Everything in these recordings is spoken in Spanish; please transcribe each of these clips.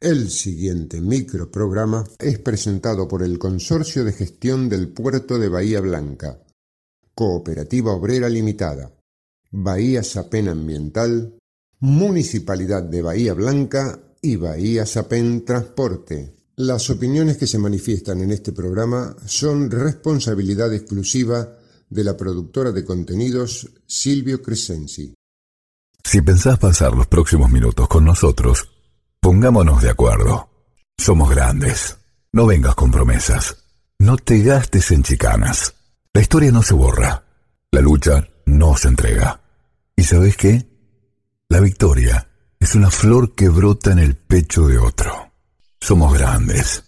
El siguiente microprograma es presentado por el Consorcio de Gestión del Puerto de Bahía Blanca, Cooperativa Obrera Limitada, Bahía Sapen Ambiental, Municipalidad de Bahía Blanca y Bahía Sapen Transporte. Las opiniones que se manifiestan en este programa son responsabilidad exclusiva de la productora de contenidos Silvio Crescenzi. Si pensás pasar los próximos minutos con nosotros, pongámonos de acuerdo. Somos grandes. No vengas con promesas. No te gastes en chicanas. La historia no se borra. La lucha no se entrega. ¿Y sabes qué? La victoria es una flor que brota en el pecho de otro. Somos grandes.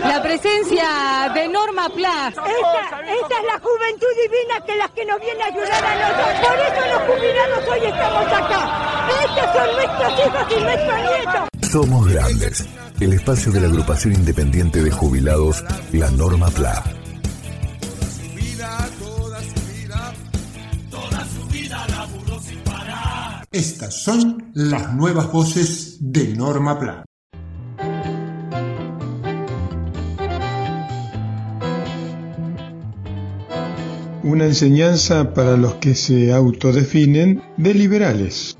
La presencia de Norma Pla. Esta, esta es la juventud divina que las que nos viene a ayudar a nosotros. Por eso los jubilados hoy estamos acá. Estos son nuestros hijos y nuestros nietos. Somos grandes. El espacio de la agrupación independiente de jubilados, la Norma Pla. Estas son las nuevas voces de Norma Plan. Una enseñanza para los que se autodefinen de liberales.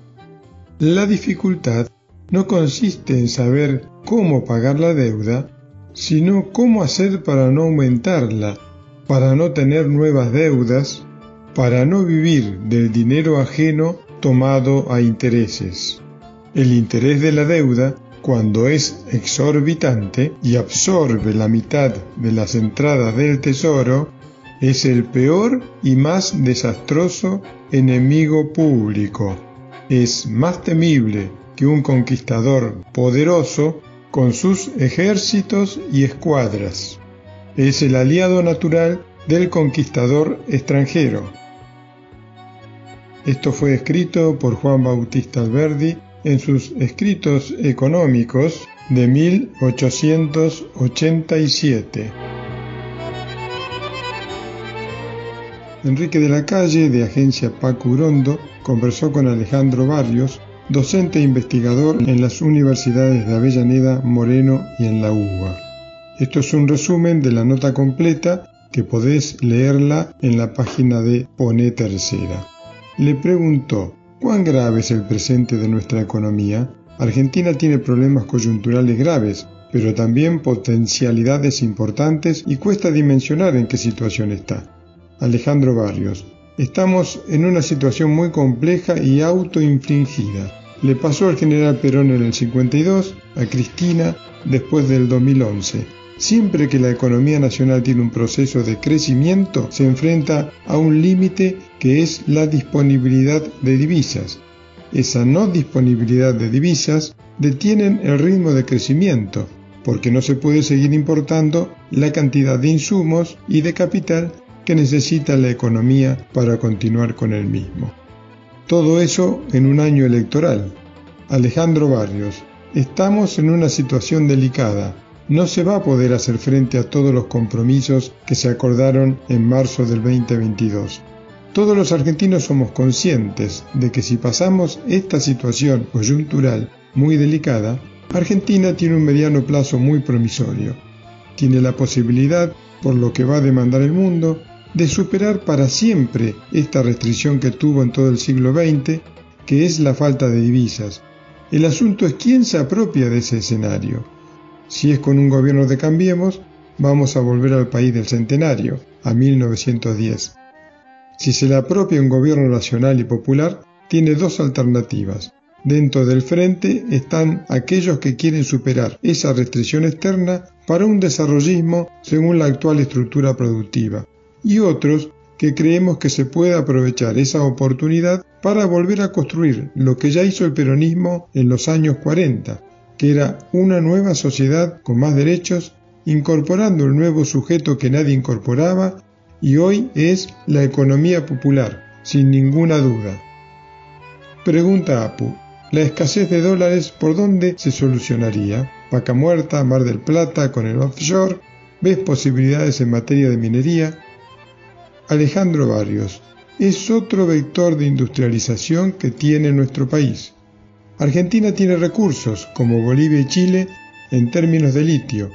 La dificultad no consiste en saber cómo pagar la deuda, sino cómo hacer para no aumentarla, para no tener nuevas deudas, para no vivir del dinero ajeno tomado a intereses. El interés de la deuda, cuando es exorbitante y absorbe la mitad de las entradas del tesoro, es el peor y más desastroso enemigo público. Es más temible que un conquistador poderoso con sus ejércitos y escuadras. Es el aliado natural del conquistador extranjero. Esto fue escrito por Juan Bautista Alberdi en sus escritos económicos de 1887. Enrique de la Calle, de Agencia Paco Urondo, conversó con Alejandro Barrios, docente e investigador en las universidades de Avellaneda, Moreno y en la UBA. Esto es un resumen de la nota completa que podés leerla en la página de Pone Tercera le preguntó ¿Cuán grave es el presente de nuestra economía? Argentina tiene problemas coyunturales graves, pero también potencialidades importantes y cuesta dimensionar en qué situación está. Alejandro Barrios, estamos en una situación muy compleja y autoinfligida. Le pasó al general Perón en el 52, a Cristina después del 2011 Siempre que la economía nacional tiene un proceso de crecimiento, se enfrenta a un límite que es la disponibilidad de divisas. Esa no disponibilidad de divisas detienen el ritmo de crecimiento, porque no se puede seguir importando la cantidad de insumos y de capital que necesita la economía para continuar con el mismo. Todo eso en un año electoral. Alejandro Barrios, estamos en una situación delicada no se va a poder hacer frente a todos los compromisos que se acordaron en marzo del 2022. Todos los argentinos somos conscientes de que si pasamos esta situación coyuntural muy delicada, Argentina tiene un mediano plazo muy promisorio. Tiene la posibilidad, por lo que va a demandar el mundo, de superar para siempre esta restricción que tuvo en todo el siglo XX, que es la falta de divisas. El asunto es quién se apropia de ese escenario. Si es con un gobierno de Cambiemos, vamos a volver al país del centenario, a 1910. Si se le apropia un gobierno nacional y popular, tiene dos alternativas. Dentro del frente están aquellos que quieren superar esa restricción externa para un desarrollismo según la actual estructura productiva, y otros que creemos que se puede aprovechar esa oportunidad para volver a construir lo que ya hizo el peronismo en los años 40, que era una nueva sociedad con más derechos, incorporando el nuevo sujeto que nadie incorporaba, y hoy es la economía popular, sin ninguna duda. Pregunta Apu, ¿la escasez de dólares por dónde se solucionaría? Vaca Muerta, Mar del Plata, con el offshore, ¿ves posibilidades en materia de minería? Alejandro Barrios, es otro vector de industrialización que tiene nuestro país. Argentina tiene recursos, como Bolivia y Chile, en términos de litio.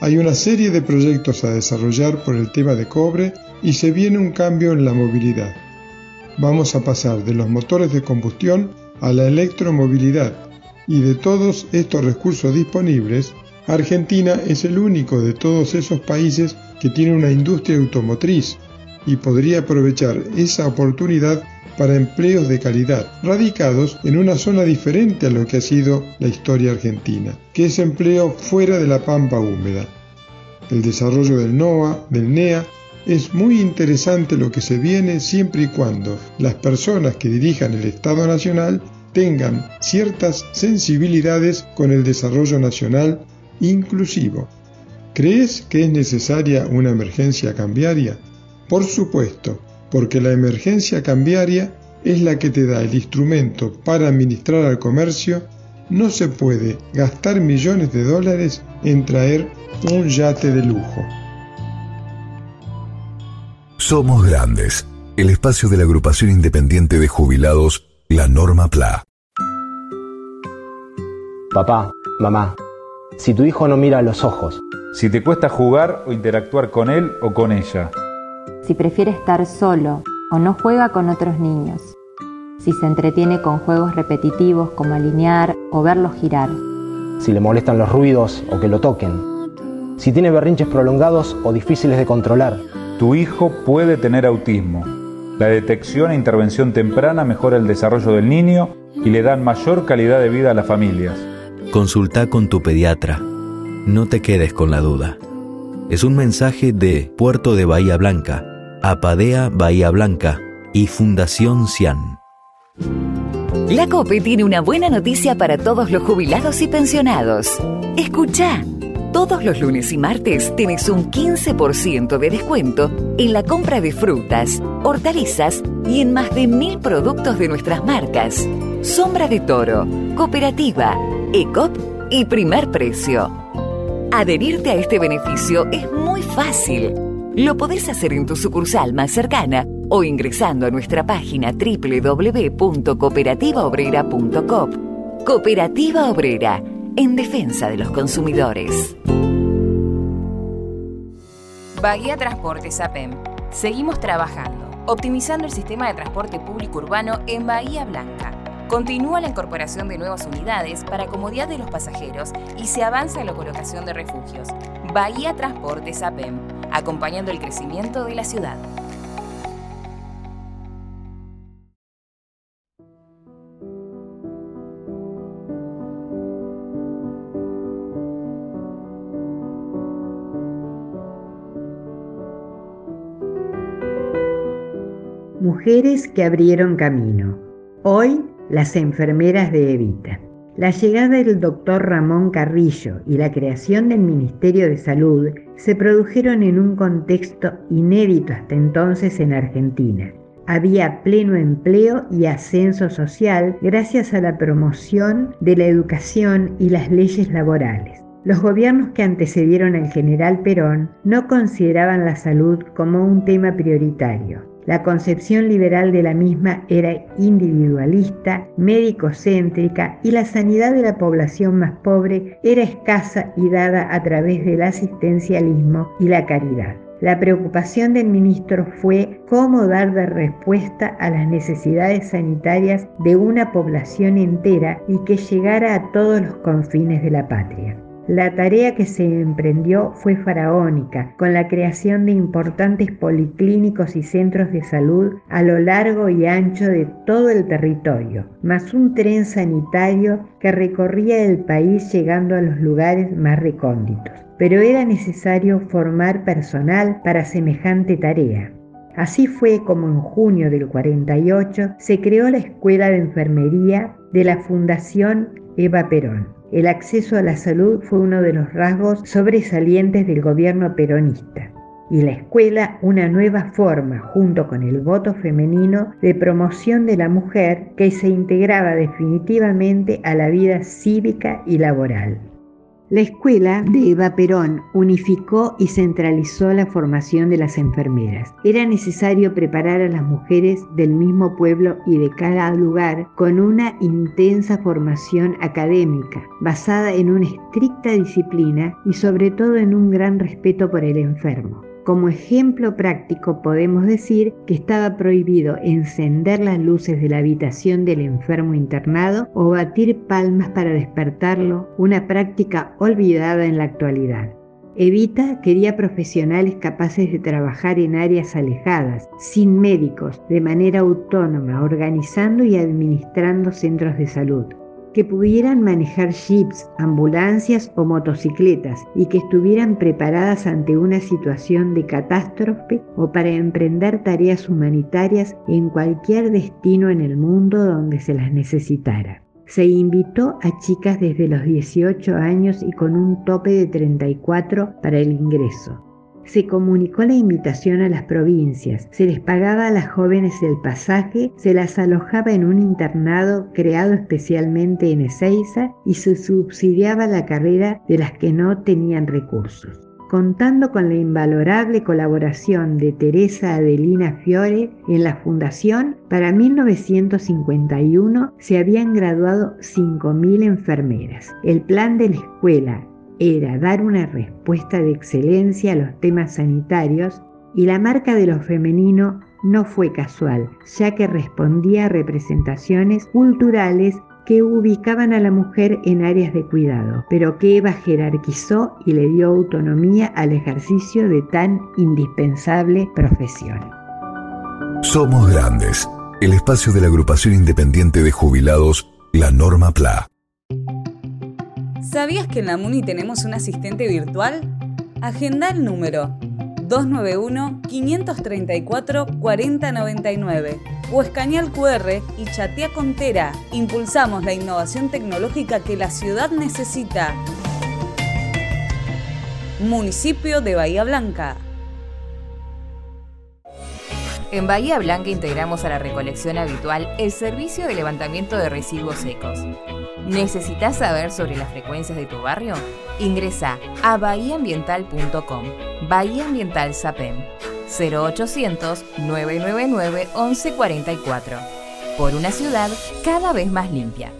Hay una serie de proyectos a desarrollar por el tema de cobre y se viene un cambio en la movilidad. Vamos a pasar de los motores de combustión a la electromovilidad y de todos estos recursos disponibles, Argentina es el único de todos esos países que tiene una industria automotriz y podría aprovechar esa oportunidad para empleos de calidad, radicados en una zona diferente a lo que ha sido la historia argentina, que es empleo fuera de la pampa húmeda. El desarrollo del NOA, del NEA, es muy interesante lo que se viene siempre y cuando las personas que dirijan el Estado Nacional tengan ciertas sensibilidades con el desarrollo nacional inclusivo. ¿Crees que es necesaria una emergencia cambiaria? Por supuesto, porque la emergencia cambiaria es la que te da el instrumento para administrar al comercio, no se puede gastar millones de dólares en traer un yate de lujo. Somos Grandes, el espacio de la agrupación independiente de jubilados, la Norma PLA. Papá, mamá, si tu hijo no mira a los ojos, si te cuesta jugar o interactuar con él o con ella, si prefiere estar solo o no juega con otros niños, si se entretiene con juegos repetitivos como alinear o verlos girar, si le molestan los ruidos o que lo toquen, si tiene berrinches prolongados o difíciles de controlar. Tu hijo puede tener autismo. La detección e intervención temprana mejora el desarrollo del niño y le dan mayor calidad de vida a las familias. Consulta con tu pediatra. No te quedes con la duda. Es un mensaje de Puerto de Bahía Blanca Apadea Bahía Blanca y Fundación Cian. La COPE tiene una buena noticia para todos los jubilados y pensionados. Escucha. Todos los lunes y martes tenés un 15% de descuento en la compra de frutas, hortalizas y en más de mil productos de nuestras marcas. Sombra de Toro, Cooperativa, ECOP y Primer Precio. Adherirte a este beneficio es muy fácil lo podés hacer en tu sucursal más cercana o ingresando a nuestra página www.cooperativaobrera.com. Cooperativa Obrera, en defensa de los consumidores. Bahía Transportes APEM. Seguimos trabajando, optimizando el sistema de transporte público urbano en Bahía Blanca. Continúa la incorporación de nuevas unidades para comodidad de los pasajeros y se avanza en la colocación de refugios. Bahía Transportes APEM acompañando el crecimiento de la ciudad. Mujeres que abrieron camino. Hoy las enfermeras de Evita. La llegada del doctor Ramón Carrillo y la creación del Ministerio de Salud se produjeron en un contexto inédito hasta entonces en Argentina. Había pleno empleo y ascenso social gracias a la promoción de la educación y las leyes laborales. Los gobiernos que antecedieron al general Perón no consideraban la salud como un tema prioritario. La concepción liberal de la misma era individualista, médico-céntrica y la sanidad de la población más pobre era escasa y dada a través del asistencialismo y la caridad. La preocupación del ministro fue cómo dar de respuesta a las necesidades sanitarias de una población entera y que llegara a todos los confines de la patria. La tarea que se emprendió fue faraónica, con la creación de importantes policlínicos y centros de salud a lo largo y ancho de todo el territorio, más un tren sanitario que recorría el país llegando a los lugares más recónditos. Pero era necesario formar personal para semejante tarea. Así fue como en junio del 48 se creó la Escuela de Enfermería de la Fundación Eva Perón. El acceso a la salud fue uno de los rasgos sobresalientes del gobierno peronista y la escuela una nueva forma, junto con el voto femenino, de promoción de la mujer que se integraba definitivamente a la vida cívica y laboral. La escuela de Eva Perón unificó y centralizó la formación de las enfermeras. Era necesario preparar a las mujeres del mismo pueblo y de cada lugar con una intensa formación académica, basada en una estricta disciplina y sobre todo en un gran respeto por el enfermo. Como ejemplo práctico podemos decir que estaba prohibido encender las luces de la habitación del enfermo internado o batir palmas para despertarlo, una práctica olvidada en la actualidad. Evita quería profesionales capaces de trabajar en áreas alejadas, sin médicos, de manera autónoma, organizando y administrando centros de salud que pudieran manejar jeeps, ambulancias o motocicletas y que estuvieran preparadas ante una situación de catástrofe o para emprender tareas humanitarias en cualquier destino en el mundo donde se las necesitara. Se invitó a chicas desde los 18 años y con un tope de 34 para el ingreso. Se comunicó la invitación a las provincias, se les pagaba a las jóvenes el pasaje, se las alojaba en un internado creado especialmente en Ezeiza y se subsidiaba la carrera de las que no tenían recursos. Contando con la invalorable colaboración de Teresa Adelina Fiore en la fundación, para 1951 se habían graduado 5.000 enfermeras. El plan de la escuela era dar una respuesta de excelencia a los temas sanitarios y la marca de lo femenino no fue casual, ya que respondía a representaciones culturales que ubicaban a la mujer en áreas de cuidado, pero que Eva jerarquizó y le dio autonomía al ejercicio de tan indispensable profesión. Somos Grandes, el espacio de la agrupación independiente de jubilados, la Norma PLA. ¿Sabías que en la MUNI tenemos un asistente virtual? Agenda el número 291-534-4099 o escanea el QR y chatea con Tera. Impulsamos la innovación tecnológica que la ciudad necesita. Municipio de Bahía Blanca. En Bahía Blanca integramos a la recolección habitual el servicio de levantamiento de residuos secos. ¿Necesitas saber sobre las frecuencias de tu barrio? Ingresa a bahiaambiental.com. Bahía Ambiental SAPEM 0800 999 1144. Por una ciudad cada vez más limpia.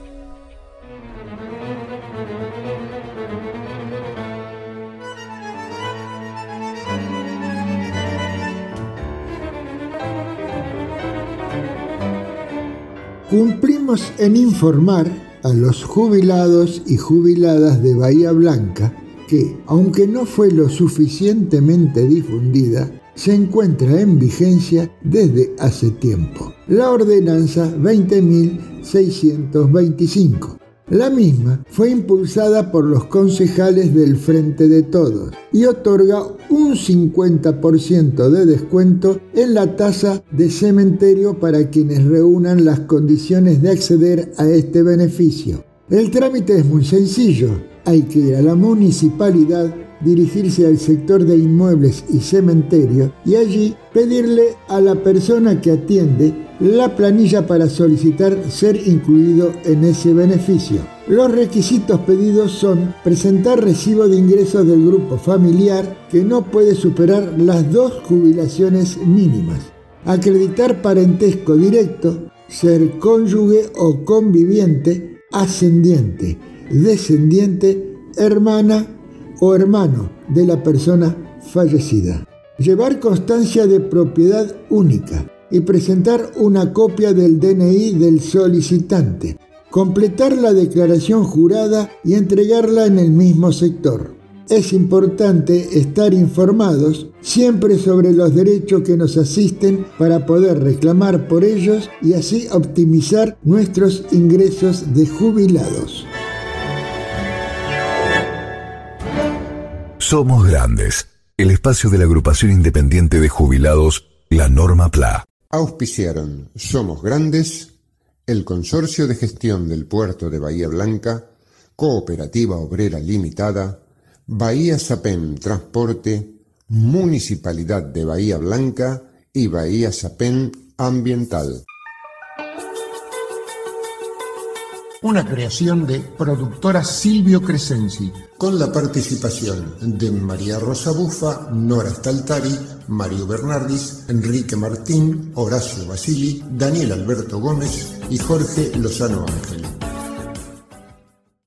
Cumplimos en informar a los jubilados y jubiladas de Bahía Blanca que, aunque no fue lo suficientemente difundida, se encuentra en vigencia desde hace tiempo. La ordenanza 20.625 la misma fue impulsada por los concejales del Frente de Todos y otorga un 50% de descuento en la tasa de cementerio para quienes reúnan las condiciones de acceder a este beneficio. El trámite es muy sencillo. Hay que ir a la municipalidad, dirigirse al sector de inmuebles y cementerio y allí pedirle a la persona que atiende la planilla para solicitar ser incluido en ese beneficio. Los requisitos pedidos son presentar recibo de ingresos del grupo familiar que no puede superar las dos jubilaciones mínimas, acreditar parentesco directo, ser cónyuge o conviviente, ascendiente, descendiente, hermana o hermano de la persona fallecida. Llevar constancia de propiedad única y presentar una copia del DNI del solicitante, completar la declaración jurada y entregarla en el mismo sector. Es importante estar informados siempre sobre los derechos que nos asisten para poder reclamar por ellos y así optimizar nuestros ingresos de jubilados. Somos Grandes, el espacio de la agrupación independiente de jubilados, la Norma PLA. Auspiciaron Somos Grandes, el Consorcio de Gestión del Puerto de Bahía Blanca, Cooperativa Obrera Limitada, Bahía Sapén Transporte, Municipalidad de Bahía Blanca y Bahía Sapén Ambiental. Una creación de productora Silvio Crescenzi. Con la participación de María Rosa Bufa, Nora Staltari, Mario Bernardis, Enrique Martín, Horacio Basili, Daniel Alberto Gómez y Jorge Lozano Ángel.